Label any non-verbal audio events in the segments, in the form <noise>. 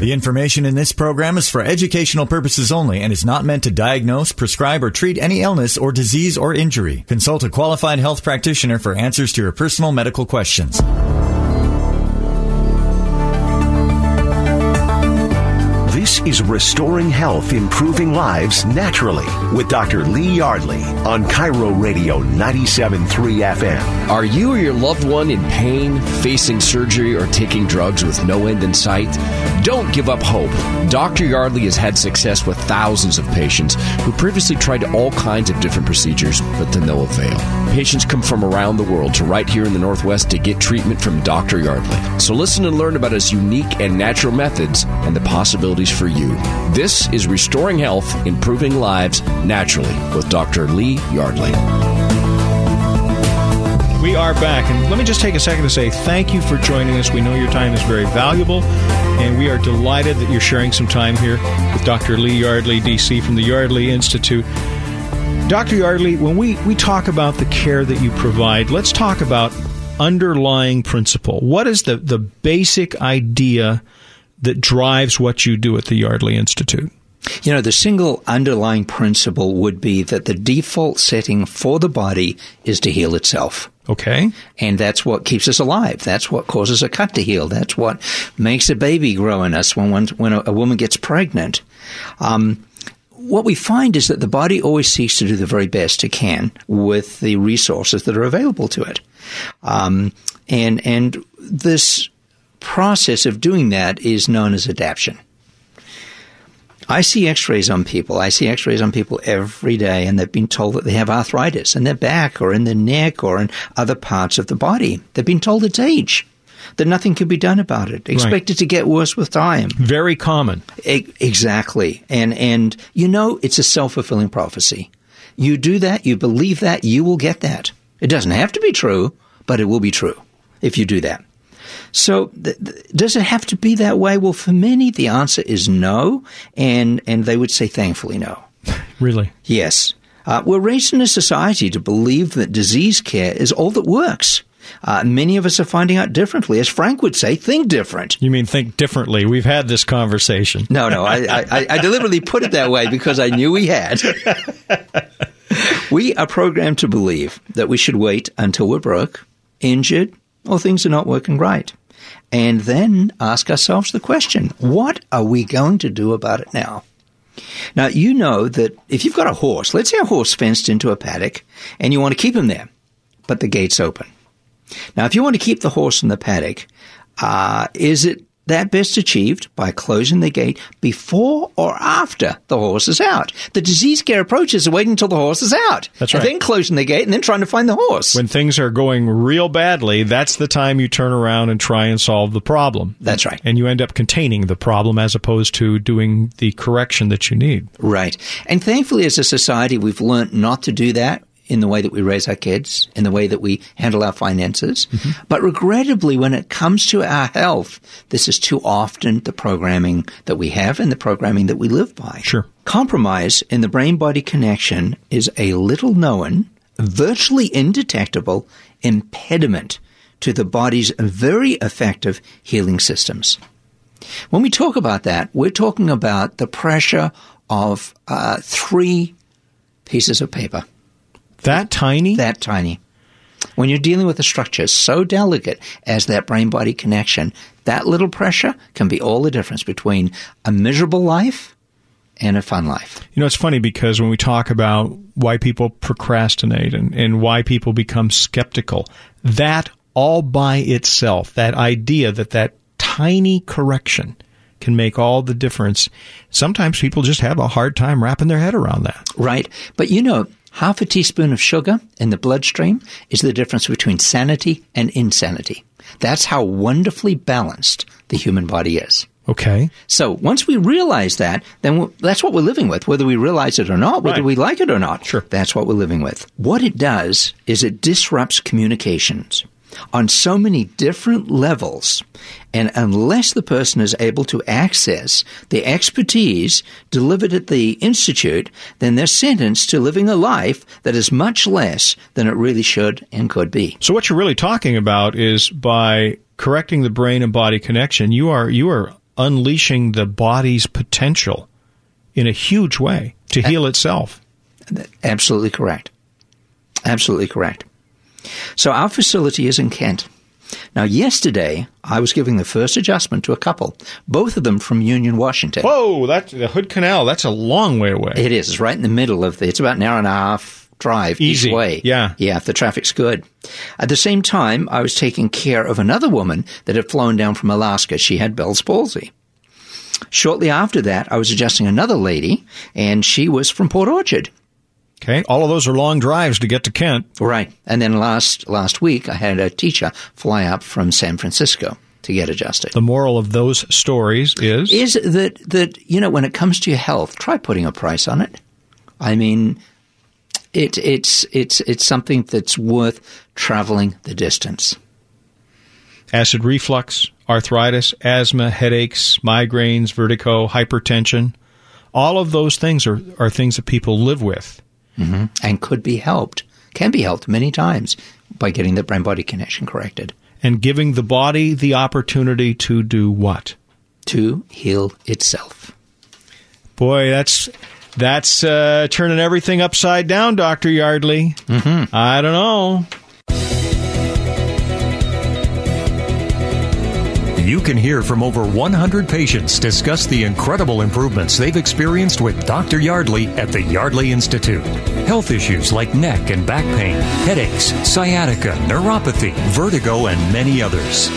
The information in this program is for educational purposes only and is not meant to diagnose, prescribe, or treat any illness or disease or injury. Consult a qualified health practitioner for answers to your personal medical questions. Is Restoring Health, Improving Lives Naturally with Dr. Lee Yardley on KIRO Radio 97.3 FM. Are you or your loved one in pain, facing surgery, or taking drugs with no end in sight? Don't give up hope. Dr. Yardley has had success with thousands of patients who previously tried all kinds of different procedures, but to no avail. Patients come from around the world to right here in the Northwest to get treatment from Dr. Yardley. So listen and learn about his unique and natural methods and the possibilities for you. This is Restoring Health, Improving Lives Naturally with Dr. Lee Yardley. We are back, and let me just take a second to say thank you for joining us. We know your time is very valuable, and we are delighted that you're sharing some time here with Dr. Lee Yardley, DC, from the Yardley Institute. Dr. Yardley, when we, we talk about the care that you provide, let's talk about underlying principle. What is the, the basic idea that drives what you do at the Yardley Institute? You know, the single underlying principle would be that the default setting for the body is to heal itself. Okay. And that's what keeps us alive. That's what causes a cut to heal. That's what makes a baby grow in us when one, when a, a woman gets pregnant. Um, what we find is that the body always seeks to do the very best it can with the resources that are available to it. Um, and, and this process of doing that is known as adaptation. I see x-rays on people. I see x-rays on people every day and they've been told that they have arthritis in their back or in their neck or in other parts of the body. They've been told it's age. That nothing can be done about it. expected right. to get worse with time. Very common. E- exactly. And, and, you know, it's a self-fulfilling prophecy. You do that, you believe that, you will get that. It doesn't have to be true, but it will be true if you do that. So, th- th- does it have to be that way? Well, for many, the answer is no, and and they would say, thankfully, no. <laughs> really? Yes. Uh, we're raised in a society to believe that disease care is all that works. Uh, many of us are finding out differently. As Frank would say, think different. You mean think differently? We've had this conversation. No, no, I, I, I deliberately put it that way because I knew we had. <laughs> we are programmed to believe that we should wait until we're broke, injured, or things are not working right. And then ask ourselves the question, what are we going to do about it now? Now, you know that if you've got a horse, let's say a horse fenced into a paddock and you want to keep him there, but the gate's open. Now, if you want to keep the horse in the paddock, uh, is it that best achieved by closing the gate before or after the horse is out. The disease care approach is waiting until the horse is out. That's right. And then closing the gate and then trying to find the horse. When things are going real badly, that's the time you turn around and try and solve the problem. That's right. And you end up containing the problem as opposed to doing the correction that you need. Right. And thankfully, as a society, we've learned not to do that in the way that we raise our kids, in the way that we handle our finances. Mm-hmm. But regrettably, when it comes to our health, this is too often the programming that we have and the programming that we live by. Sure. Compromise in the brain body connection is a little known, virtually indetectable impediment to the body's very effective healing systems. When we talk about that, we're talking about the pressure of uh, three pieces of paper. That tiny? That tiny. When you're dealing with a structure so delicate as that brain body connection, that little pressure can be all the difference between a miserable life and a fun life. You know, it's funny because when we talk about why people procrastinate and, and why people become skeptical, that all by itself, that idea that that tiny correction can make all the difference. Sometimes people just have a hard time wrapping their head around that. Right. But you know, Half a teaspoon of sugar in the bloodstream is the difference between sanity and insanity. That's how wonderfully balanced the human body is. Okay. So once we realize that, then that's what we're living with, whether we realize it or not, whether right. we like it or not. Sure. That's what we're living with. What it does is it disrupts communications on so many different levels. And unless the person is able to access the expertise delivered at the Institute, then they're sentenced to living a life that is much less than it really should and could be. So what you're really talking about is by correcting the brain and body connection, you are, you are unleashing the body's potential in a huge way to heal itself. Absolutely correct. Absolutely correct. So our facility is in Kent. Now, yesterday, I was giving the first adjustment to a couple, both of them from Union, Washington. Whoa, that's the Hood Canal. That's a long way away. It is. It's right in the middle of the, it's about an hour and a half drive Easy. each way. Yeah. Yeah, if the traffic's good. At the same time, I was taking care of another woman that had flown down from Alaska. She had Bell's palsy. Shortly after that, I was adjusting another lady, and she was from Port Orchard. Okay, all of those are long drives to get to Kent. Right. And then last last week, I had a teacher fly up from San Francisco to get adjusted. The moral of those stories is Is that that you know when it comes to your health, try putting a price on it. I mean, it it's it's it's something that's worth traveling the distance. acid reflux, arthritis, asthma, headaches, migraines, vertigo, hypertension. All of those things are, are things that people live with. And could be helped, can be helped many times by getting the brain body connection corrected And giving the body the opportunity to do what? to heal itself. Boy, that's that's uh, turning everything upside down, Doctor Yardley. Mm-hmm. I don't know. You can hear from over 100 patients discuss the incredible improvements they've experienced with Dr. Yardley at the Yardley Institute. Health issues like neck and back pain, headaches, sciatica, neuropathy, vertigo, and many others.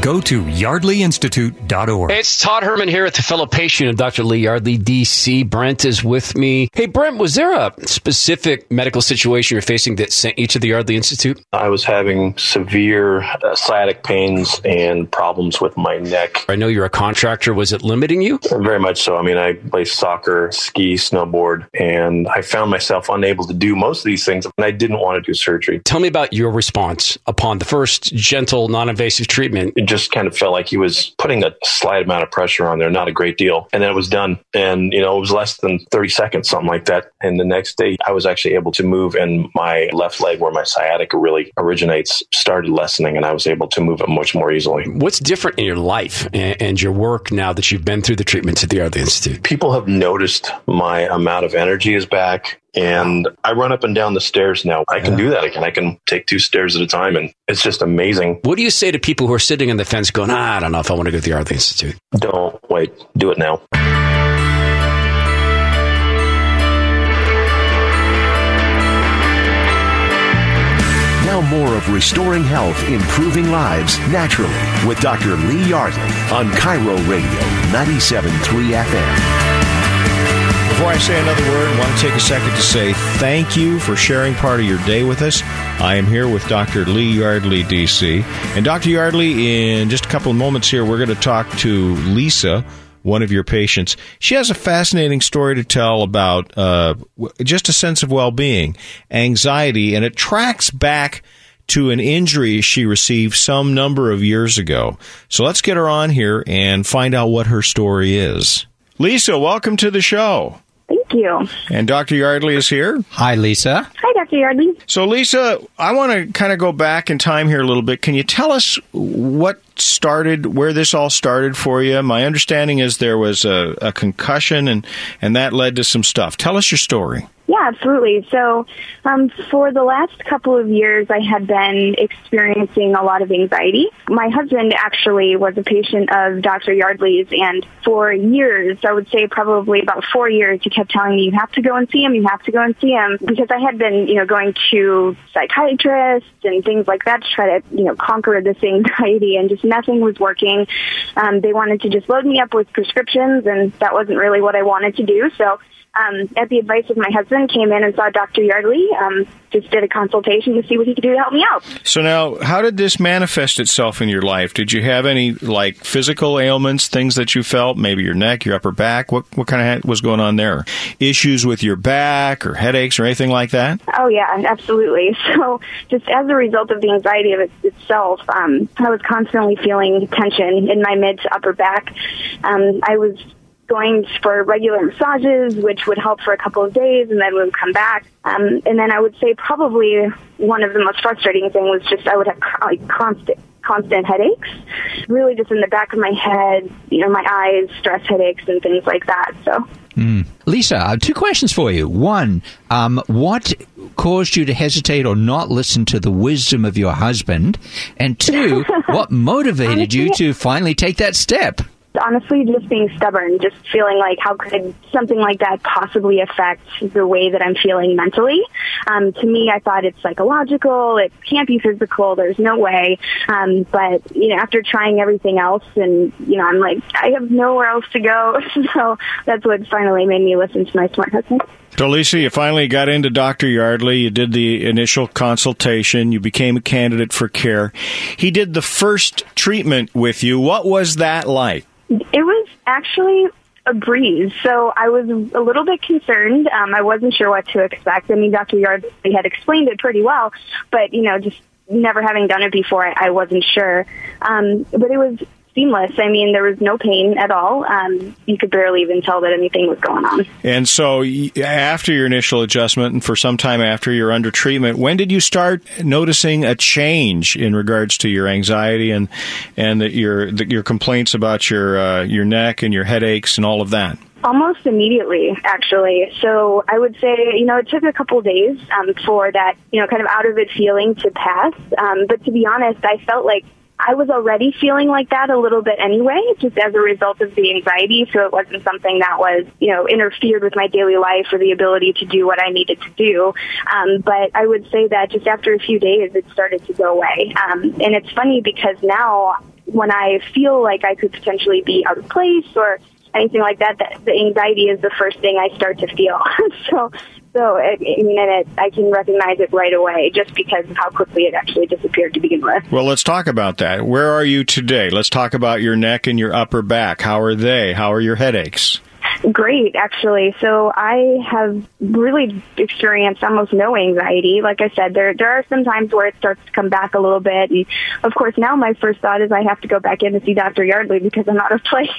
Go to yardleyinstitute.org. It's Todd Herman here at the fellow patient of Dr. Lee Yardley, DC. Brent is with me. Hey, Brent, was there a specific medical situation you're facing that sent you to the Yardley Institute? I was having severe uh, sciatic pains and problems with my neck. I know you're a contractor. Was it limiting you? Very much so. I mean, I play soccer, ski, snowboard, and I found myself unable to do most of these things, and I didn't want to do surgery. Tell me about your response upon the first gentle, non invasive treatment. It just kind of felt like he was putting a slight amount of pressure on there, not a great deal. And then it was done. And, you know, it was less than 30 seconds, something like that. And the next day, I was actually able to move, and my left leg, where my sciatica really originates, started lessening, and I was able to move it much more easily. What's different in your life and, your work now that you've been through the treatments at the Yardley Institute? people have noticed my amount of energy is back and I run up and down the stairs now. I can do that again. I can take two stairs at a time and it's just amazing. What do you say to people who are sitting on the fence going, ah, I don't know if I want to go to the Yardley Institute? Don't wait. Do it now. Now more of restoring health, improving lives naturally with Dr. Lee Yardley on KIRO Radio 97.3 FM. Before I say another word, I want to take a second to say thank you for sharing part of your day with us. I am here with Dr. Lee Yardley, DC. And Dr. Yardley, in just a couple of moments here, we're going to talk to Lisa, one of your patients. She has a fascinating story to tell about uh, just a sense of well being, anxiety, and it tracks back to an injury she received some number of years ago. So let's get her on here and find out what her story is. Lisa, welcome to the show. Thank you. And Dr. Yardley is here. Hi, Lisa. Hi, Dr. Yardley. So, Lisa, I want to kind of go back in time here a little bit. Can you tell us what started, where this all started for you? My understanding is there was a, a concussion, and, and that led to some stuff. Tell us your story. Yeah, absolutely. So, um, for the last couple of years, I had been experiencing a lot of anxiety. My husband actually was a patient of Dr. Yardley's, and for years, I would say probably about four years, he kept telling me, "You have to go and see him. You have to go and see him," because I had been, you know, going to psychiatrists and things like that to try to, you know, conquer this anxiety, and just nothing was working. Um, they wanted to just load me up with prescriptions, and that wasn't really what I wanted to do. So um, at the advice of my husband, came in and saw Dr. Yardley. Um, just did a consultation to see what he could do to help me out. So, now, how did this manifest itself in your life? Did you have any, like, physical ailments, things that you felt, maybe your neck, your upper back? What, what kind of was going on there? Issues with your back or headaches or anything like that? Oh yeah, absolutely. <laughs> So just as a result of the anxiety of it itself, um, I was constantly feeling tension in my mid to upper back. Um, I was going for regular massages, which would help for a couple of days, and then would come back. Um, and then I would say probably one of the most frustrating thing was just I would have like constant constant headaches, really just in the back of my head, you know, my eyes, stress headaches, and things like that. So. Mm. Lisa, uh, two questions for you. One, um, what caused you to hesitate or not listen to the wisdom of your husband? And two, <laughs> what motivated you to finally take that step? Honestly just being stubborn, just feeling like how could something like that possibly affect the way that I'm feeling mentally. Um, to me, I thought it's psychological. It can't be physical. There's no way. Um, but you know, after trying everything else, and you know, I'm like, I have nowhere else to go. <laughs> so that's what finally made me listen to my smart husband. So, Lisa, you finally got into Dr. Yardley. You did the initial consultation. You became a candidate for care. He did the first treatment with you. What was that like? It was actually a breeze. So I was a little bit concerned. Um, I wasn't sure what to expect. I mean, Dr. Yardley had explained it pretty well, but you know, just never having done it before, I, I wasn't sure. Um, but it was seamless. I mean, there was no pain at all. Um, you could barely even tell that anything was going on. And so, after your initial adjustment, and for some time after you're under treatment, when did you start noticing a change in regards to your anxiety and and the, your the, your complaints about your uh, your neck and your headaches and all of that? Almost immediately, actually. So I would say, you know, it took a couple days um, for that, you know, kind of out of it feeling to pass. Um, but to be honest, I felt like I was already feeling like that a little bit anyway, just as a result of the anxiety. So it wasn't something that was, you know, interfered with my daily life or the ability to do what I needed to do. Um, but I would say that just after a few days, it started to go away. Um, and it's funny because now when I feel like I could potentially be out of place or anything like that, the anxiety is the first thing I start to feel. <laughs> so so, I mean, it, I can recognize it right away just because of how quickly it actually disappeared to begin with. Well, let's talk about that. Where are you today? Let's talk about your neck and your upper back. How are they? How are your headaches? Great, actually. So I have really experienced almost no anxiety. Like I said, there there are some times where it starts to come back a little bit, and of course now my first thought is I have to go back in to see Dr. Yardley because I'm out of <laughs> place.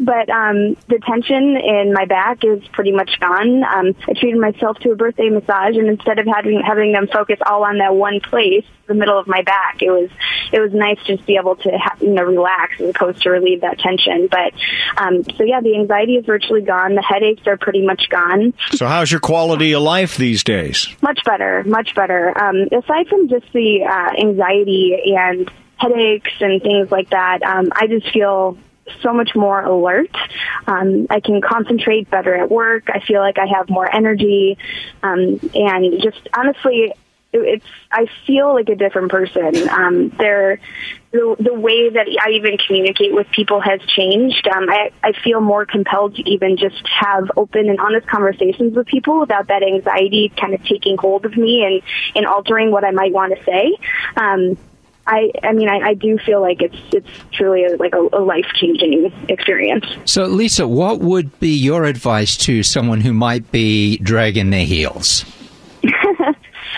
but um, the tension in my back is pretty much gone. Um, I treated myself to a birthday massage, and instead of having having them focus all on that one place, the middle of my back, it was it was nice just be able to ha- you know relax as opposed to relieve that tension. But um, so yeah, the anxiety is virtually gone. The headaches are pretty much gone. So, how's your quality of life these days? Much better, much better. Um, aside from just the uh, anxiety and headaches and things like that, um, I just feel so much more alert. Um, I can concentrate better at work. I feel like I have more energy, um, and just honestly, it's I feel like a different person. Um, there, the the way that I even communicate with people has changed. Um, I I feel more compelled to even just have open and honest conversations with people without that anxiety kind of taking hold of me and and altering what I might want to say. Um, I, I mean, I, I, do feel like it's it's truly a, like a, a life changing experience. So, Lisa, what would be your advice to someone who might be dragging their heels?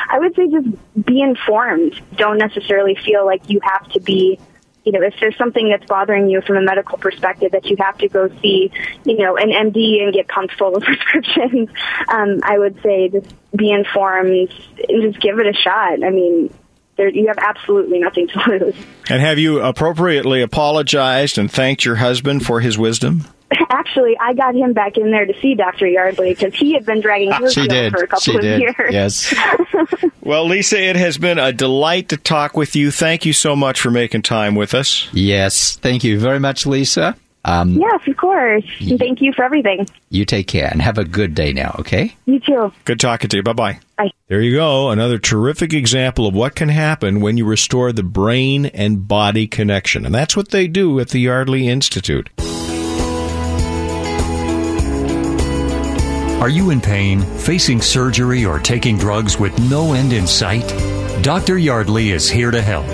I would say just be informed. Don't necessarily feel like you have to be you know, if there's something that's bothering you from a medical perspective that you have to go see, you know, an MD and get pumped full of prescriptions, um, I would say just be informed and just give it a shot. I mean, there, you have absolutely nothing to <laughs> lose. And have you appropriately apologized and thanked your husband for his wisdom? <laughs> Actually, I got him back in there to see Dr. Yardley because he had been dragging his ah, heels for a couple she of did. years. Yes. <laughs> well, Lisa, it has been a delight to talk with you. Thank you so much for making time with us. Yes. Thank you very much, Lisa. Um, yes, of course. Y- Thank you for everything. You take care and have a good day now, okay? You too. Good talking to you. Bye bye. Bye. There you go. Another terrific example of what can happen when you restore the brain and body connection. And that's what they do at the Yardley Institute. Are you in pain, facing surgery, or taking drugs with no end in sight? Dr. Yardley is here to help.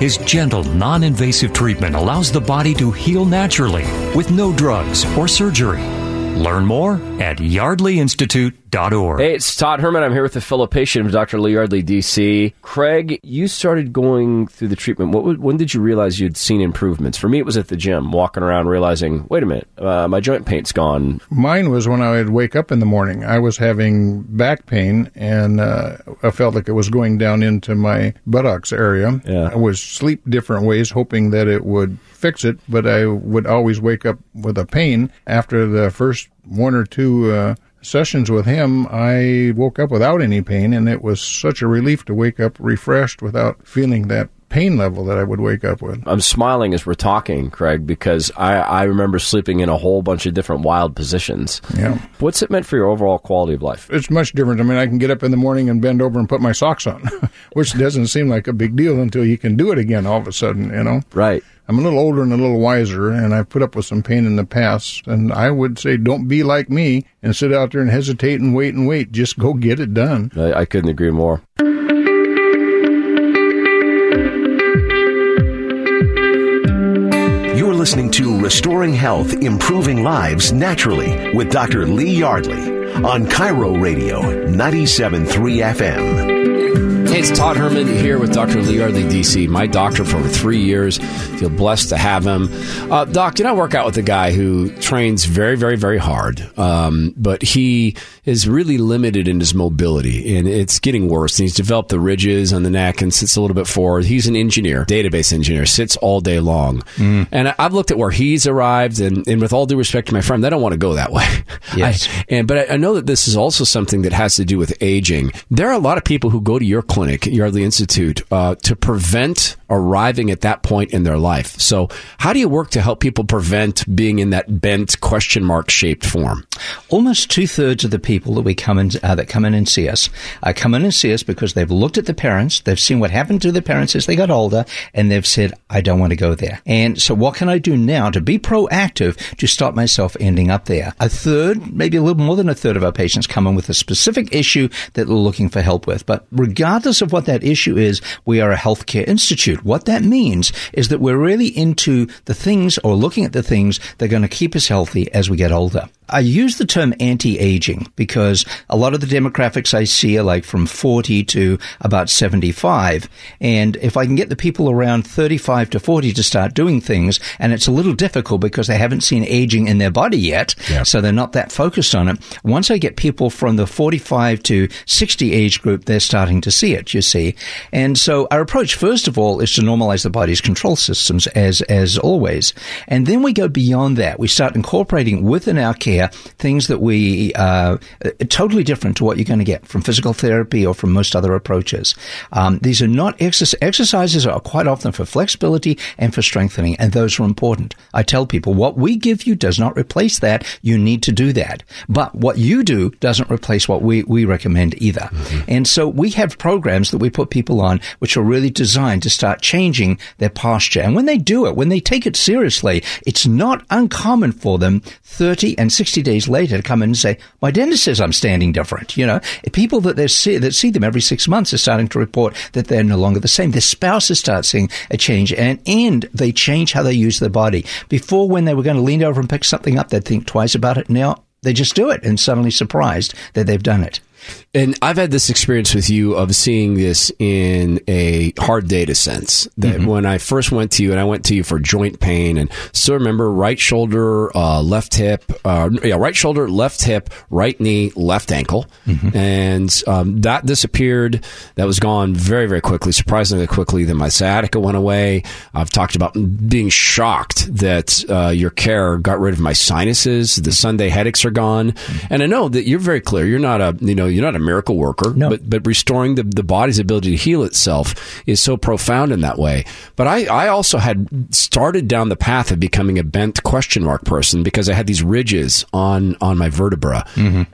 His gentle, non invasive treatment allows the body to heal naturally with no drugs or surgery. Learn more at yardleyinstitute.org. Hey, it's Todd Herman. I'm here with a fellow patient of Dr. Lee Yardley, DC. Craig, you started going through the treatment. What, when did you realize you'd seen improvements? For me, it was at the gym, walking around, realizing, wait a minute, uh, my joint pain's gone. Mine was when I would wake up in the morning. I was having back pain, and uh, I felt like it was going down into my buttocks area. Yeah. I was sleep different ways, hoping that it would fix it, but I would always wake up with a pain. After the first one or two uh, sessions with him, I woke up without any pain, and it was such a relief to wake up refreshed without feeling that pain level that I would wake up with. I'm smiling as we're talking, Craig, because I, I remember sleeping in a whole bunch of different wild positions. Yeah. What's it meant for your overall quality of life? It's much different. I mean, I can get up in the morning and bend over and put my socks on, <laughs> which doesn't seem like a big deal until you can do it again all of a sudden, you know? Right. I'm a little older and a little wiser, and I've put up with some pain in the past. And I would say, don't be like me and sit out there and hesitate and wait and wait. Just go get it done. I, I couldn't agree more. Listening to Restoring Health, Improving Lives Naturally with Dr. Lee Yardley on KIRO Radio 97.3 FM. Hey, it's Todd Herman here with Dr. Lee Yardley, DC, my doctor for over three years. Feel blessed to have him. Uh, Doc, did I work out with a guy who trains very, very, very hard, um, but he is really limited in his mobility, and it's getting worse. And he's developed the ridges on the neck and sits a little bit forward. He's an engineer, database engineer, sits all day long. And I- I've looked at where he's arrived, and, and with all due respect to my friend, they don't want to go that way. <laughs> Yes. I- and but I, I know that this is also something that has to do with aging. There are a lot of people who go to your clinic, Yardley Institute, uh, to prevent arriving at that point in their life. So, how do you work to help people prevent being in that bent question mark shaped form? Almost two thirds of the people that we come in uh, that come in and see us uh, come in and see us because they've looked at the parents, they've seen what happened to the parents as they got older, and they've said, "I don't want to go there." And so, what can I do now to be proactive to stop myself ending up there? A third, maybe a little more than a third of our patients come in with a specific issue that they're looking for help with. But regardless of what that issue is, we are a healthcare institute. What that means is that we're really into the things or looking at the things that are going to keep us healthy as we get older. I use the term anti-aging because a lot of the demographics I see are like from 40 to about 75. And if I can get the people around 35 to 40 to start doing things, and it's a little difficult because they haven't seen aging in their body yet, so they're not that focused on it. Once I get people from the 45 to 60 age group, they're starting to see it, you see. And so our approach, first of all, is to normalize the body's control systems as, as always. And then we go beyond that. We start incorporating within our care things that we, uh, totally different to what you're going to get from physical therapy or from most other approaches. Um, these are not exercise, exercises are quite often for flexibility and for strengthening, and those are important. I tell people what we give you does not replace that. You need to do that. But what you do doesn't replace what we, we recommend either. And so we have programs that we put people on which are really designed to start changing their posture. And when they do it, when they take it seriously, it's not uncommon for them 30 and 60 days later to come in and say, my dentist says I'm standing different. You know, people that they see, that see them every six months are starting to report that they're no longer the same. Their spouses start seeing a change and, and they change how they use their body. Before when they were going to lean over and pick something up, they'd think twice about it. Now they just do it and suddenly surprised that they've done it. And I've had this experience with you of seeing this in a hard data sense. That Mm-hmm. when I first went to you, and I went to you for joint pain, and still remember right shoulder, uh, left hip, uh, yeah, right shoulder, left hip, right knee, left ankle, Mm-hmm. and um, that disappeared. That was gone very, very quickly, surprisingly quickly. Then my sciatica went away. I've talked about being shocked that uh, your care got rid of my sinuses. The Sunday headaches are gone, Mm-hmm. and I know that you're very clear. You're not a you know you're not a miracle worker, No. but but restoring the, the body's ability to heal itself is so profound in that way. But I, I also had started down the path of becoming a bent question mark person because I had these ridges on on my vertebra,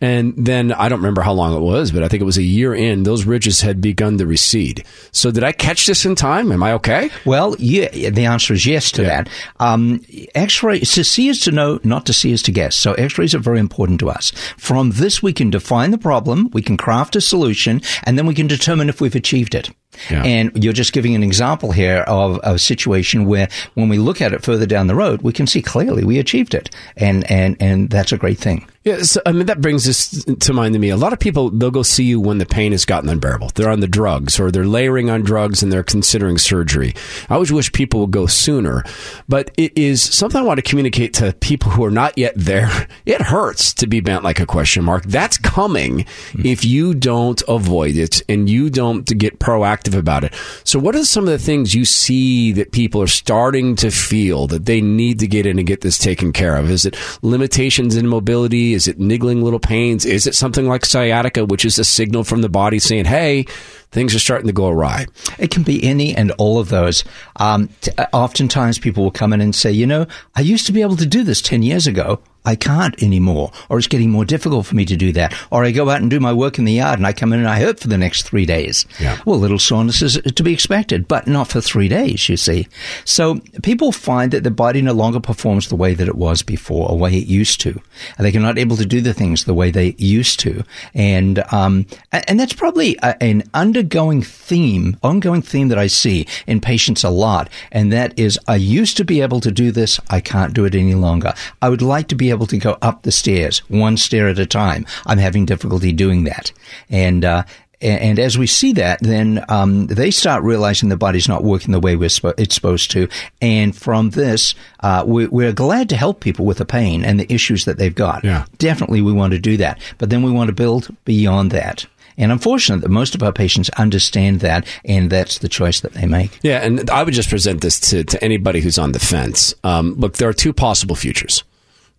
and then I don't remember how long it was, but I think it was a year in. Those ridges had begun to recede. So did I catch this in time? Am I okay? Well, yeah, the answer is yes to that. Um, X-ray, to see is to know, not to see is to guess. So X-rays are very important to us. From this, we can define the problem, we can craft a solution, and then we can determine if we've achieved it. Yeah. And you're just giving an example here of a situation where when we look at it further down the road, we can see clearly we achieved it. And, and, and that's a great thing. Yeah, so, I mean that brings this to mind to me. A lot of people they'll go see you when the pain has gotten unbearable. They're on the drugs or they're layering on drugs and they're considering surgery. I always wish people would go sooner, but it is something I want to communicate to people who are not yet there. <laughs> It hurts to be bent like a question mark. That's coming hmm. if you don't avoid it and you don't get proactive about it. So, what are some of the things you see that people are starting to feel that they need to get in and get this taken care of? Is it limitations in mobility? Is it niggling little pains? Is it something like sciatica, which is a signal from the body saying, hey, things are starting to go awry? It can be any and all of those. Um, t- oftentimes people will come in and say, you know, I used to be able to do this 10 years ago. I can't anymore, or it's getting more difficult for me to do that. Or I go out and do my work in the yard and I come in and I hurt for the next three days. Yeah. Well, little soreness is to be expected, but not for three days, you see. So people find that the body no longer performs the way that it was before, or way it used to. And they are not able to do the things the way they used to. And, um, and that's probably a, an undergoing theme, ongoing theme that I see in patients a lot. And that is, I used to be able to do this. I can't do it any longer. I would like to be able to go up the stairs, one stair at a time. I'm having difficulty doing that. And, uh, and as we see that, then um, they start realizing the body's not working the way spo- it's supposed to. And from this, uh, we, we're glad to help people with the pain and the issues that they've got. Yeah. Definitely, we want to do that. But then we want to build beyond that. And unfortunately, that most of our patients understand that, and that's the choice that they make. Yeah, and I would just present this to, to anybody who's on the fence. Um, look, there are two possible futures.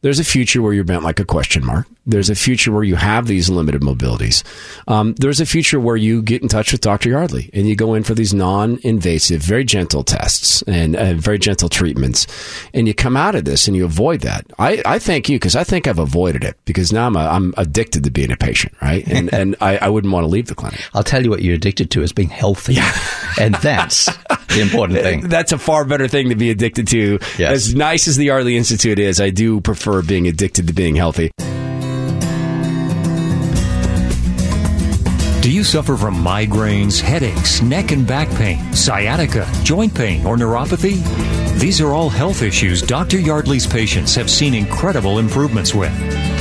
There's a future where you're bent like a question mark. There's a future where you have these limited mobilities. Um, there's a future where you get in touch with Dr. Yardley and you go in for these non-invasive, very gentle tests and uh, very gentle treatments, and you come out of this and you avoid that. I, I thank you because I think I've avoided it because now I'm a, I'm addicted to being a patient, right? And <laughs> and I, I wouldn't want to leave the clinic. I'll tell you what you're addicted to is being healthy. <laughs> and that's the important thing. <laughs> That's a far better thing to be addicted to. Yes. As nice as the Yardley Institute is, I do prefer being addicted to being healthy. You suffer from migraines, headaches, neck and back pain, sciatica, joint pain, or neuropathy? These are all health issues Dr. Yardley's patients have seen incredible improvements with.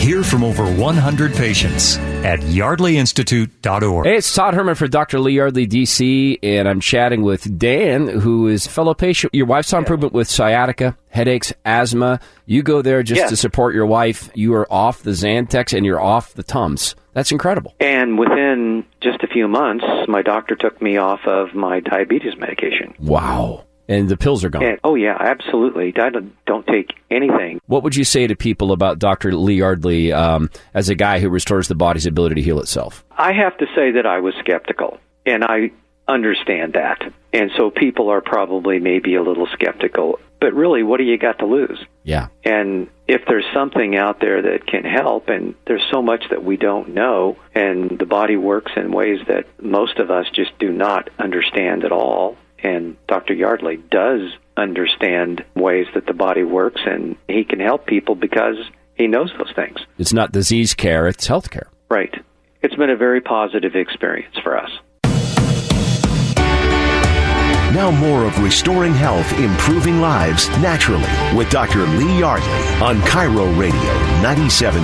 Hear from over 100 patients at yardleyinstitute.org. Hey, it's Todd Herman for Dr. Lee Yardley, DC, and I'm chatting with Dan, who is a fellow patient. Your wife saw improvement with sciatica, headaches, asthma. You go there just Yeah. to support your wife. You are off the Zantac and you're off the Tums. That's incredible. And within just a few months, my doctor took me off of my diabetes medication. Wow. And the pills are gone. And, oh yeah, absolutely. I don't, don't take anything. What would you say to people about Dr. Lee Yardley um, as a guy who restores the body's ability to heal itself? I have to say that I was skeptical, and I understand that. And so people are probably maybe a little skeptical. But really, what do you got to lose? Yeah. And if there's something out there that can help, and there's so much that we don't know, and the body works in ways that most of us just do not understand at all, and Dr. Yardley does understand ways that the body works, and he can help people because he knows those things. It's not disease care, it's health care. Right. It's been a very positive experience for us. Now more of Restoring Health, Improving Lives Naturally with Dr. Lee Yardley on KIRO Radio 97.3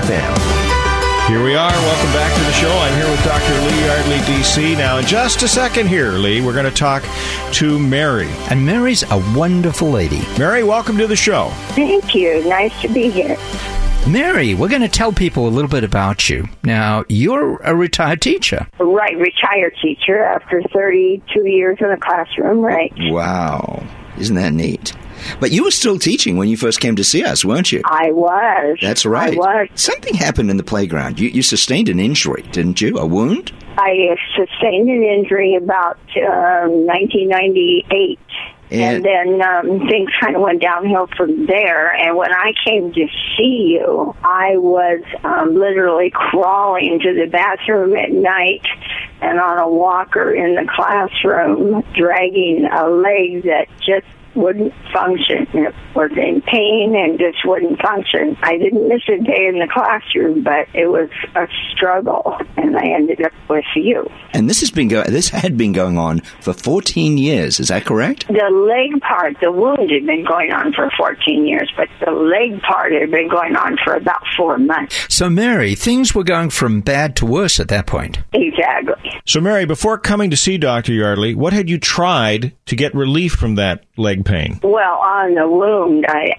FM. Here we are. Welcome back to the show. I'm here with Dr. Lee Yardley, DC. Now, in just a second here, Lee, we're going to talk to Mary. And Mary's a wonderful lady. Mary, welcome to the show. Thank you. Nice to be here. Mary, we're going to tell people a little bit about you. Now, you're a retired teacher. Right, retired teacher after 32 years in the classroom, right? Wow. Isn't that neat? But you were still teaching when you first came to see us, weren't you? I was. That's right. I was. Something happened in the playground. You, you sustained an injury, didn't you? A wound? I sustained an injury about um, 1998. And- And, then um, things kind of went downhill from there. And when I came to see you, I was um, literally crawling to the bathroom at night and on a walker in the classroom, dragging a leg that just wouldn't function. It was in pain and just wouldn't function. I didn't miss a day in the classroom, but it was a struggle, and I ended up with you. And this has been go- this had been going on for 14 years. Is that correct? The leg part, the wound had been going on for 14 years, but the leg part had been going on for about four months. So, Mary, things were going from bad to worse at that point. Exactly. So, Mary, before coming to see Dr. Yardley, what had you tried to get relief from that leg pain? Well, on the wound, I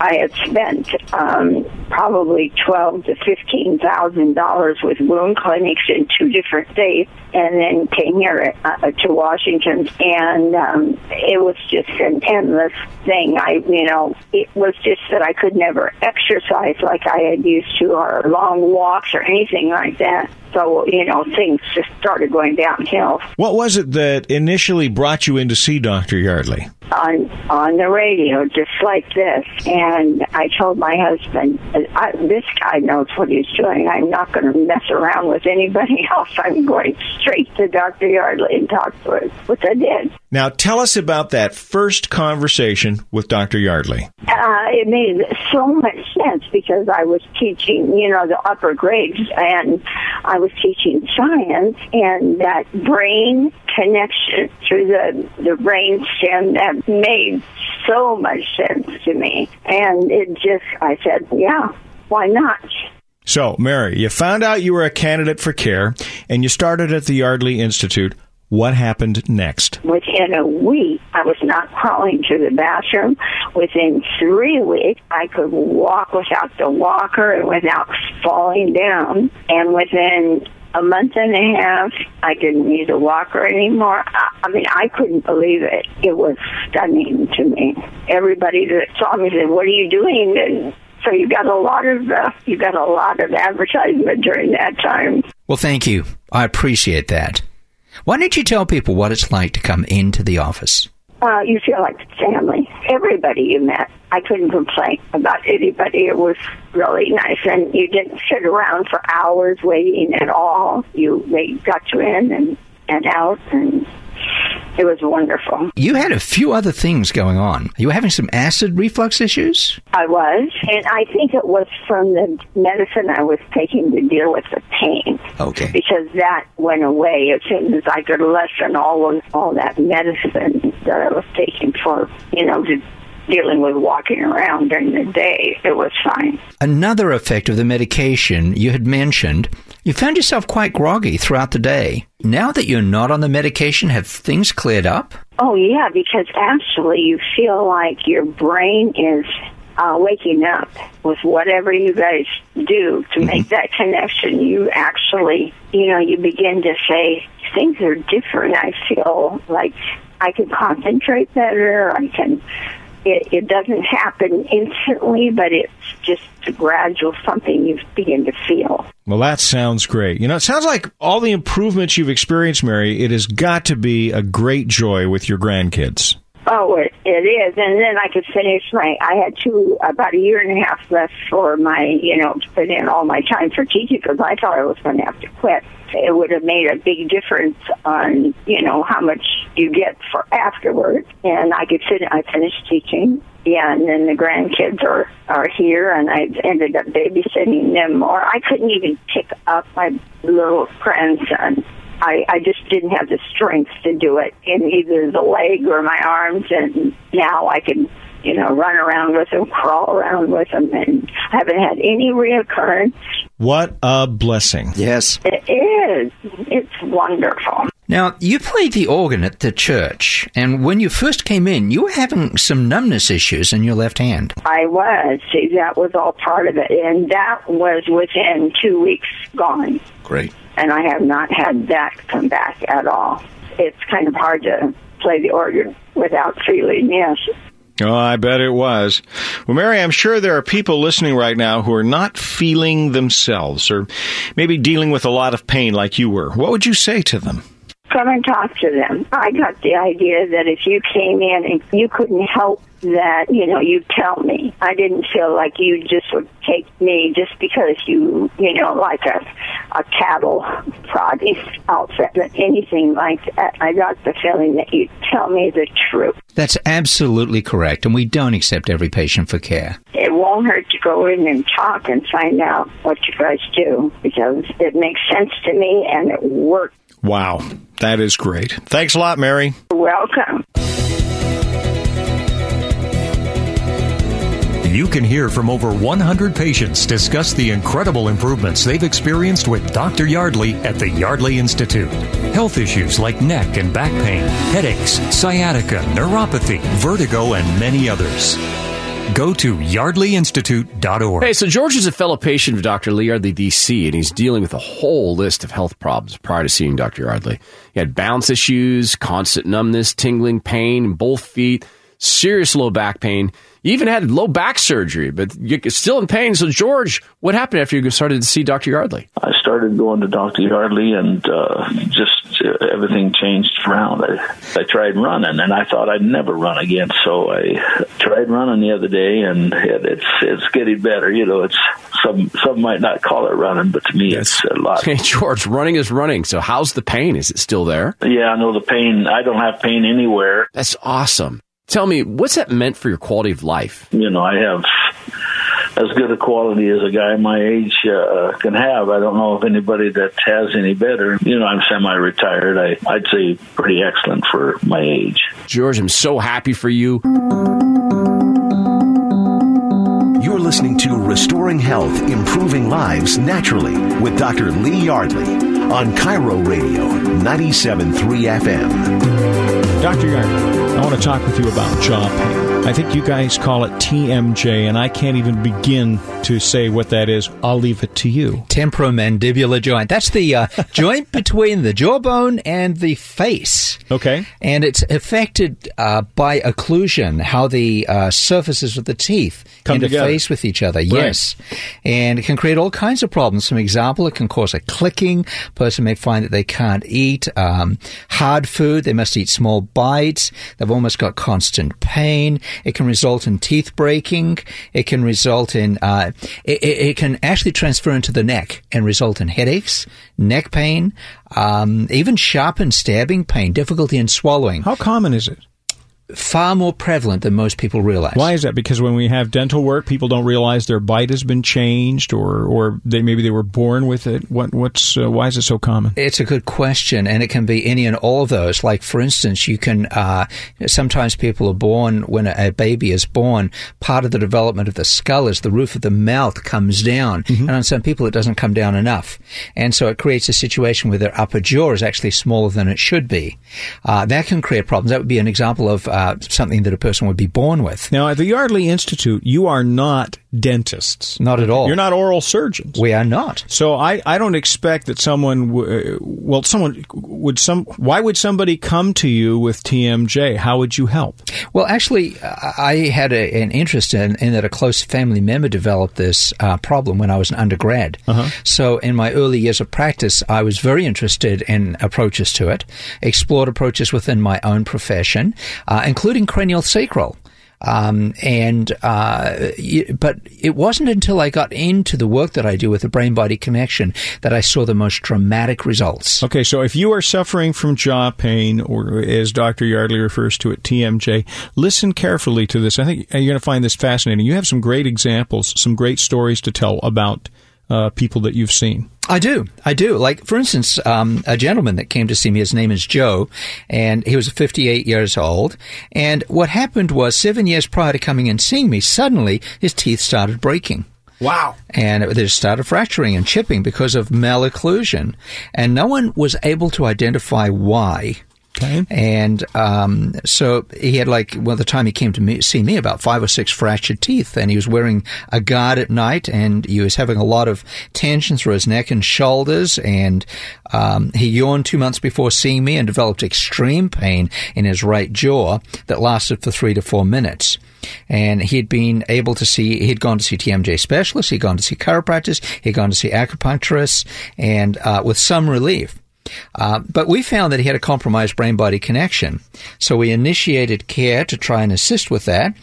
I had spent um, probably twelve to fifteen thousand dollars with wound clinics in two different states, and then came here uh, to Washington, and um, it was just an endless thing. I, you know, it was just that I could never exercise like I had used to, or long walks, or anything like that. So, you know, things just started going downhill. What was it that initially brought you in to see Dr. Yardley? On on the radio, just like this, and I told my husband, I, "This guy knows what he's doing. I'm not going to mess around with anybody <laughs> else. I'm going straight to Dr. Yardley and talk to him," which I did. Now, tell us about that first conversation with Dr. Yardley. Uh, it made so much sense because I was teaching, you know, the upper grades, and I was teaching science, and that brain connection through the the brain stem that made so much sense to me, and it just, I said, yeah, why not? So, Mary, you found out you were a candidate for care, and you started at the Yardley Institute. What happened next? Within a week, I was not crawling to the bathroom. Within three weeks, I could walk without the walker and without falling down. And within a month and a half, I didn't need a walker anymore. I I mean, I couldn't believe it. It was stunning to me. Everybody that saw me said, "What are you doing?" And so you got a lot of uh, you got a lot of advertisement during that time. Well, thank you. I appreciate that. Why don't you tell people what it's like to come into the office? Uh, you feel like family. Everybody you met, I couldn't complain about anybody. It was really nice, and you didn't sit around for hours waiting at all. You they got you in and and out, and it was wonderful. You had a few other things going on. You were having some acid reflux issues? I was, and I think it was from the medicine I was taking to deal with the pain. Okay. Because that went away as soon as I could lessen all of, all that medicine that I was taking for, you know, to dealing with walking around during the day. It was fine. Another effect of the medication you had mentioned, you found yourself quite groggy throughout the day. Now that you're not on the medication, have things cleared up? Oh, yeah, because actually you feel like your brain is uh, waking up with whatever you guys do to make that connection. You actually, you know, you begin to say, things are different. I feel like I can concentrate better. I can it, it doesn't happen instantly, but it's just a gradual something you begin to feel. Well, that sounds great. You know, it sounds like all the improvements you've experienced, Mary, it has got to be a great joy with your grandkids. Oh, it, it is. And then I could finish my, I had two, about a year and a half left for my, you know, to put in all my time for teaching because I thought I was going to have to quit. It would have made a big difference on, you know, how much you get for afterwards. And I could fit, I finished teaching. Yeah, and then the grandkids are, are here and I ended up babysitting them more. I couldn't even pick up my little grandson. I, I just didn't have the strength to do it in either the leg or my arms, and now I can, you know, run around with them, crawl around with them, and I haven't had any reoccurrence. What a blessing. Yes. It is. It's wonderful. Now, you played the organ at the church, and when you first came in, you were having some numbness issues in your left hand. I was. See, that was all part of it, and that was within two weeks gone. Great. And I have not had that come back at all. It's kind of hard to play the organ without feeling, yes. Oh, I bet it was. Well, Mary, I'm sure there are people listening right now who are not feeling themselves or maybe dealing with a lot of pain like you were. What would you say to them? Come and talk to them. I got the idea that if you came in and you couldn't help that, you know, you tell me. I didn't feel like you just would take me just because you, you know, like a, a cattle prodding outfit, or anything like that. I got the feeling that you tell me the truth. That's absolutely correct, and we don't accept every patient for care. It won't hurt to go in and talk and find out what you guys do because it makes sense to me and it works. Wow, that is great. Thanks a lot, Mary. Welcome. You can hear from over 100 patients discuss the incredible improvements they've experienced with Dr. Yardley at the Yardley Institute. Health issues like neck and back pain, headaches, sciatica, neuropathy, vertigo, and many others. Go to yardleyinstitute.org. Hey, so George is a fellow patient of Dr. Lee Yardley, DC, and he's dealing with a whole list of health problems prior to seeing Dr. Yardley. He had balance issues, constant numbness, tingling, pain in both feet, serious low back pain. You even had low back surgery, but you're still in pain. So, George, what happened after you started to see Dr. Yardley? I started going to Dr. Yardley, and uh, just uh, everything changed around. I, I tried running, and I thought I'd never run again. So I tried running the other day, and it, it's it's getting better. You know, it's some some might not call it running, but to me, yes. it's a lot. Hey, George, running is running. So, how's the pain? Is it still there? Yeah, I know the pain. I don't have pain anywhere. That's awesome. Tell me, what's that meant for your quality of life? You know, I have as good a quality as a guy my age uh, can have. I don't know if anybody that has any better. You know, I'm semi-retired. I, I'd say pretty excellent for my age. George, I'm so happy for you. Listening to Restoring Health, Improving Lives Naturally with Dr. Lee Yardley on KIRO Radio 97.3 FM. Dr. Yardley. I want to talk with you about jaw pain. I think you guys call it TMJ, and I can't even begin to say what that is. I'll leave it to you. Temporomandibular joint. That's the uh, <laughs> joint between the jawbone and the face. Okay. And it's affected uh, by occlusion, how the uh, surfaces of the teeth Come interface together. with each other. Right. Yes. And it can create all kinds of problems. For example, it can cause a clicking. A person may find that they can't eat um, hard food. They must eat small bites. They've almost got constant pain. It can result in teeth breaking. It can result in, uh, it, it, can actually transfer into the neck and result in headaches, neck pain, um, even sharp and stabbing pain, difficulty in swallowing. How common is it? Far more prevalent than most people realize. Why is that? Because when we have dental work, people don't realize their bite has been changed, or or they maybe they were born with it. What what's uh, why is it so common? It's a good question, and it can be any and all of those. Like for instance, you can uh, sometimes people are born when a, baby is born. Part of the development of the skull is the roof of the mouth comes down, and on some people it doesn't come down enough, and so it creates a situation where their upper jaw is actually smaller than it should be. Uh, that can create problems. That would be an example of uh, something that a person would be born with. Now, at the Yardley Institute, you are not dentists. Not at all. You're not oral surgeons. We are not. So I, I don't expect that someone, w- uh, well, someone would some. Why would somebody come to you with TMJ? How would you help? Well, actually, I had a, an interest in, in that a close family member developed this uh, problem when I was an undergrad. Uh-huh. So, in my early years of practice, I was very interested in approaches to it, explored approaches within my own profession, uh, including cranial sacral. Um, and uh, but it wasn't until I got into the work that I do with the brain body connection that I saw the most dramatic results. Okay, so if you are suffering from jaw pain, or as Dr. Yardley refers to it, TMJ, listen carefully to this. I think you're going to find this fascinating. You have some great examples, some great stories to tell about uh, people that you've seen. I do. I do. Like, for instance, um, a gentleman that came to see me, his name is Joe, and he was 58 years old. And what happened was, seven years prior to coming and seeing me, suddenly his teeth started breaking. Wow. And they started fracturing and chipping because of malocclusion. And no one was able to identify why. Okay. And um, so he had like, well, the time he came to me, see me, about five or six fractured teeth, and he was wearing a guard at night, and he was having a lot of tension through his neck and shoulders, and um, he yawned two months before seeing me and developed extreme pain in his right jaw that lasted for three to four minutes. And he had been able to see, he'd gone to see TMJ specialists, he'd gone to see chiropractors, he'd gone to see acupuncturists, and uh, with some relief. Uh, but we found that he had a compromised brain body connection. So we initiated care to try and assist with that.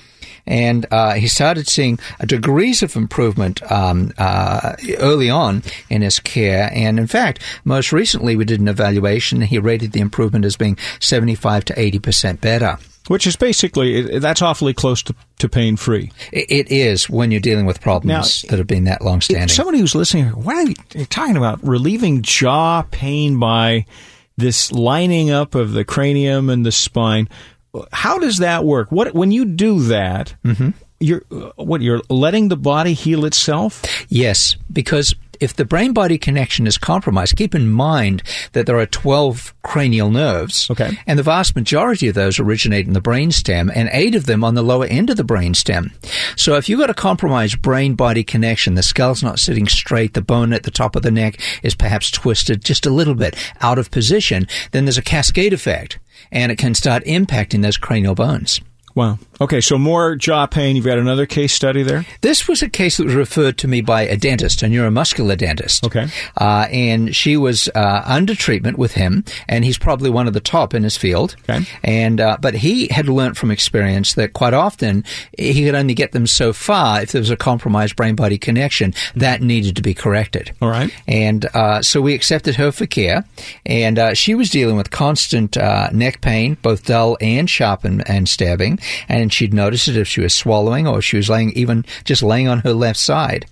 And uh, he started seeing degrees of improvement um, uh, early on in his care. And in fact, most recently we did an evaluation. He rated the improvement as being 75 to 80 percent better. Which is basically that's awfully close to, to pain free. It is when you're dealing with problems now, that have been that long standing. Somebody who's listening, what are you talking about? Relieving jaw pain by this lining up of the cranium and the spine. How does that work? What when you do that? Mm-hmm. You're what you're letting the body heal itself. Yes, because if the brain body connection is compromised, keep in mind that there are 12 cranial nerves. Okay. And the vast majority of those originate in the brainstem and eight of them on the lower end of the brainstem. So if you've got a compromised brain body connection, the skull's not sitting straight, the bone at the top of the neck is perhaps twisted just a little bit out of position, then there's a cascade effect and it can start impacting those cranial bones. Wow. Okay, so more jaw pain. You've got another case study there? This was a case that was referred to me by a dentist, a neuromuscular dentist. Okay. Uh, and she was uh, under treatment with him, and he's probably one of the top in his field. Okay. And uh, but he had learned from experience that quite often he could only get them so far if there was a compromised brain-body connection that needed to be corrected. All right. And uh, so we accepted her for care, and uh, she was dealing with constant uh, neck pain, both dull and sharp and, and stabbing, and she'd notice it if she was swallowing or if she was laying even just laying on her left side.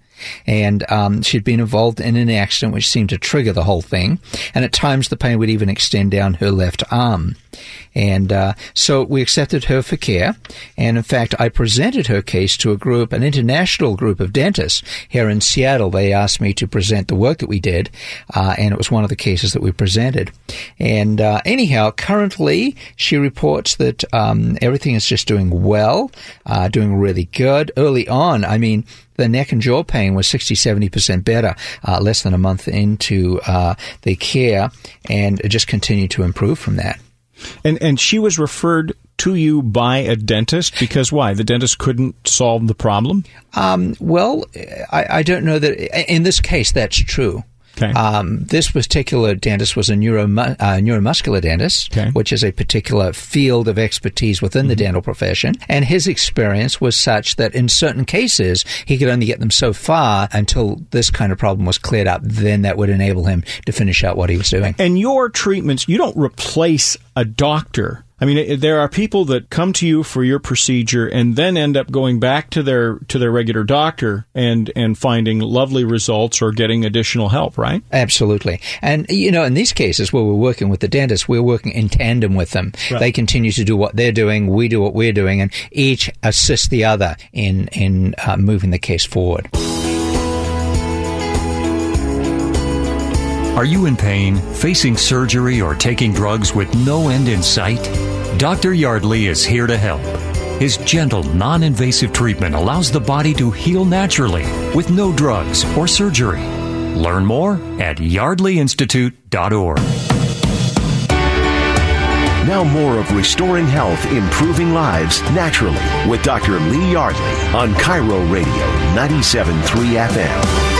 And um, she'd been involved in an accident which seemed to trigger the whole thing. And at times the pain would even extend down her left arm. And uh, so we accepted her for care. And in fact, I presented her case to a group, an international group of dentists here in Seattle. They asked me to present the work that we did, uh, and it was one of the cases that we presented. And uh, anyhow, currently she reports that um, everything is just doing well, uh, doing really good. Early on, I mean, the neck and jaw pain was 60, 70% better uh, less than a month into uh, the care and it just continued to improve from that. And and she was referred to you by a dentist because why? The dentist couldn't solve the problem. Um, well, I, I don't know that in this case that's true. Okay. Um, this particular dentist was a neuro, uh, neuromuscular dentist, okay. which is a particular field of expertise within mm-hmm. the dental profession. And his experience was such that in certain cases, he could only get them so far until this kind of problem was cleared up. Then that would enable him to finish out what he was doing. And your treatments, you don't replace a doctor I mean, there are people that come to you for your procedure and then end up going back to their to their regular doctor and and finding lovely results or getting additional help, right? Absolutely. And you know, in these cases where we're working with the dentist, we're working in tandem with them. Right. They continue to do what they're doing, we do what we're doing, and each assist the other in in uh, moving the case forward. Are you in pain, facing surgery, or taking drugs with no end in sight? Dr. Yardley is here to help. His gentle, non invasive treatment allows the body to heal naturally with no drugs or surgery. Learn more at yardleyinstitute.org. Now, more of Restoring Health, Improving Lives Naturally with Dr. Lee Yardley on KIRO Radio 97.3 FM.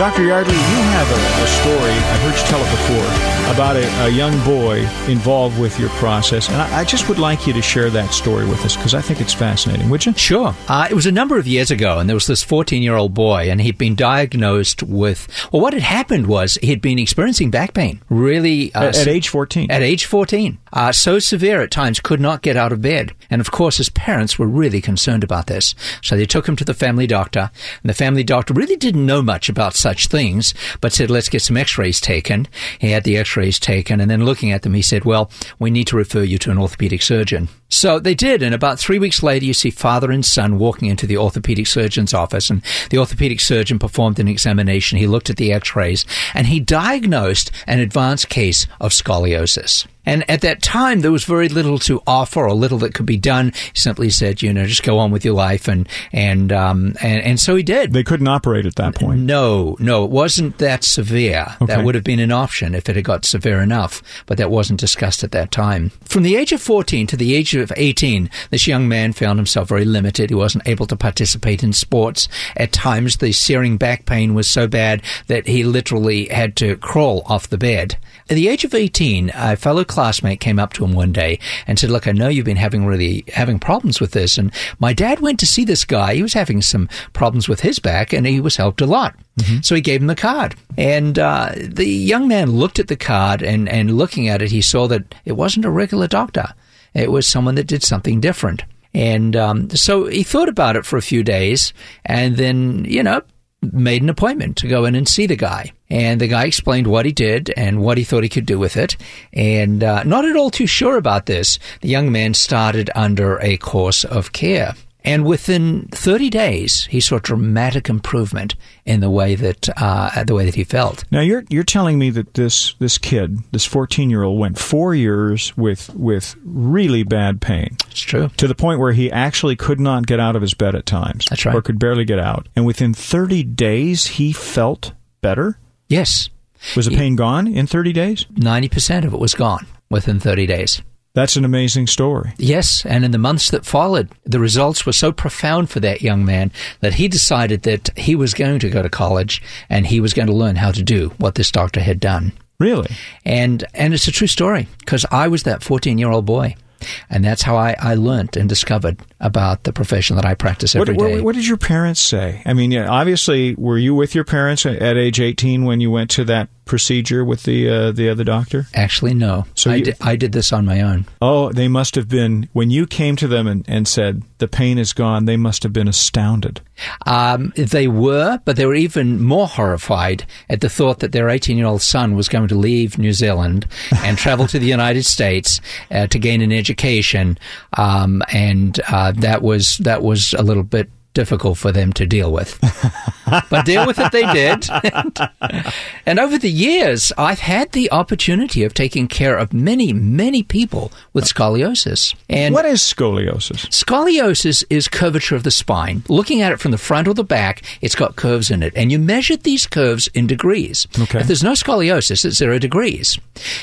Dr. Yardley, you have a, a, story, I've heard you tell it before, about a, a young boy involved with your process. And I, I, just would like you to share that story with us because I think it's fascinating, would you? Sure. Uh, it was a number of years ago, and there was this 14 year old boy, and he'd been diagnosed with, well, what had happened was he'd been experiencing back pain. Really? Uh, at, at, age 14? At age 14. Uh, so severe at times, could not get out of bed. And of course, his parents were really concerned about this. So they took him to the family doctor, and the family doctor really didn't know much about such such things, but said, let's get some x-rays taken. He had the x-rays taken, and then looking at them, he said, well, we need to refer you to an orthopedic surgeon. So they did, and about three weeks later, you see father and son walking into the orthopedic surgeon's office, and the orthopedic surgeon performed an examination. He looked at the x-rays, and he diagnosed an advanced case of scoliosis. And at that time, there was very little to offer or little that could be done. He simply said, you know, just go on with your life. And, and, um, and, and so he did. They couldn't operate at that point. No, no, it wasn't that severe. Okay. That would have been an option if it had got severe enough, but that wasn't discussed at that time. From the age of 14 to the age of 18, this young man found himself very limited. He wasn't able to participate in sports. At times, the searing back pain was so bad that he literally had to crawl off the bed. At the age of 18, a fellow classmate came up to him one day and said, "Look, I know you've been having really having problems with this, and my dad went to see this guy. He was having some problems with his back, and he was helped a lot." So he gave him the card. And uh, the young man looked at the card, and, and looking at it, he saw that it wasn't a regular doctor. It was someone that did something different. And um, so he thought about it for a few days, and then, you know, made an appointment to go in and see the guy. And the guy explained what he did and what he thought he could do with it. And uh, not at all too sure about this, the young man started under a course of care. And within 30 days, he saw dramatic improvement in the way that uh, the way that he felt. Now you're you're telling me that this this kid, this 14 year old, went four years with with really bad pain. It's true. To the point where he actually could not get out of his bed at times. That's right. Or could barely get out. And within 30 days, he felt better. Yes. Was the pain gone in 30 days? 90% of it was gone within 30 days. That's an amazing story. Yes, and in the months that followed, the results were so profound for that young man that he decided that he was going to go to college and he was going to learn how to do what this doctor had done. Really? And and it's a true story because I was that 14-year-old boy. And that's how I, I learned and discovered about the profession that I practice every what, day. what, what did your parents say? I mean, yeah, obviously, were you with your parents at age 18 when you went to that procedure with the uh, the other doctor? Actually, no. So I, you- did, I did this on my own. Oh, they must have been, when you came to them and, and said, the pain is gone, they must have been astounded. Um, they were, but they were even more horrified at the thought that their 18 year old son was going to leave New Zealand and travel to the <laughs> United States uh, to gain an education. Um, and uh, Uh, that was that was a little bit difficult for them to deal with. <laughs> but deal with it they did. <laughs> and over the years, I've had the opportunity of taking care of many, many people with scoliosis. And what is scoliosis? Scoliosis is curvature of the spine. Looking at it from the front or the back, it's got curves in it. And you measure these curves in degrees. Okay. If there's no scoliosis, it's zero degrees.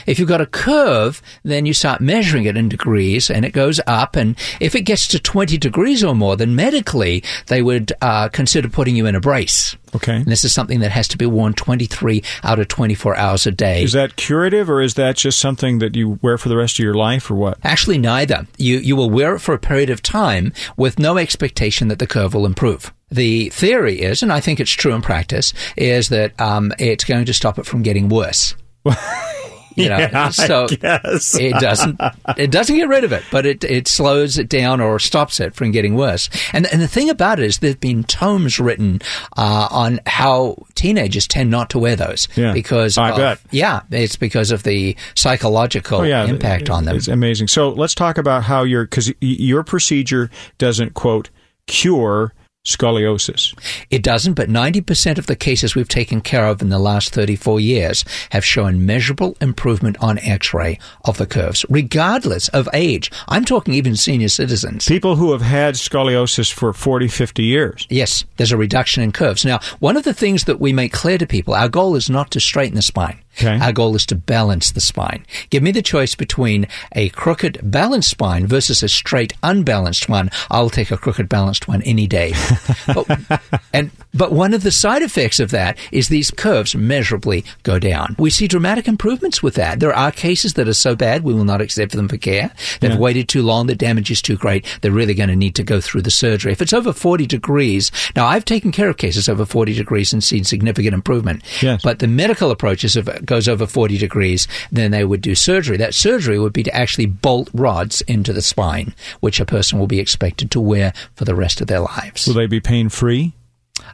If you've got a curve, then you start measuring it in degrees and it goes up. And if it gets to 20 degrees or more, then medically, they would uh, consider putting you in a brace. Okay. And this is something that has to be worn 23 out of 24 hours a day. Is that curative or is that just something that you wear for the rest of your life or what? Actually, neither. You you will wear it for a period of time with no expectation that the curve will improve. The theory is, and I think it's true in practice, is that um, it's going to stop it from getting worse. <laughs> You know, Yeah, I so guess. it doesn't it doesn't get rid of it, but it, it slows it down or stops it from getting worse. And and the thing about it is there've been tomes written uh, on how teenagers tend not to wear those Yeah, because I of- bet. yeah, it's because of the psychological Oh, yeah, impact on them. It's amazing. So let's talk about how your because your procedure doesn't quote cure scoliosis. It doesn't, but 90% of the cases we've taken care of in the last 34 years have shown measurable improvement on x ray of the curves, regardless of age. I'm talking even senior citizens. People who have had scoliosis for 40, 50 years. Yes, there's a reduction in curves. Now, one of the things that we make clear to people, our goal is not to straighten the spine. Okay. Our goal is to balance the spine. Give me the choice between a crooked balanced spine versus a straight unbalanced one. I'll take a crooked balanced one any day. <laughs> but, and but one of the side effects of that is these curves measurably go down. We see dramatic improvements with that. There are cases that are so bad we will not accept them for care. They've Yeah. waited too long. The damage is too great. They're really going to need to go through the surgery. If it's over 40 degrees, now I've taken care of cases over 40 degrees and seen significant improvement. Yes. But the medical approach is if it goes over 40 degrees, then they would do surgery. That surgery would be to actually bolt rods into the spine, which a person will be expected to wear for the rest of their lives. Will they be pain free?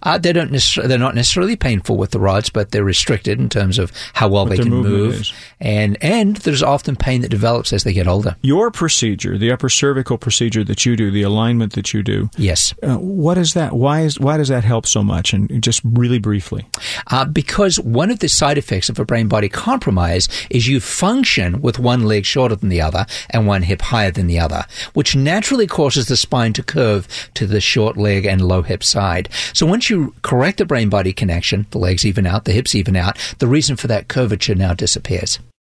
Uh, they don't necessarily, they're not necessarily painful with the rods, but they're restricted in terms of how well What they can move. is. And, and there's often pain that develops as they get older. Your procedure, the upper cervical procedure that you do, the alignment that you do. Yes. Uh, what is that? Why is why does that help so much? And just really briefly. Uh, because one of the side effects of a brain body compromise is you function with one leg shorter than the other and one hip higher than the other, which naturally causes the spine to curve to the short leg and low hip side. So once you correct the brain body connection, the legs even out, the hips even out, the reason for that curvature now disappears.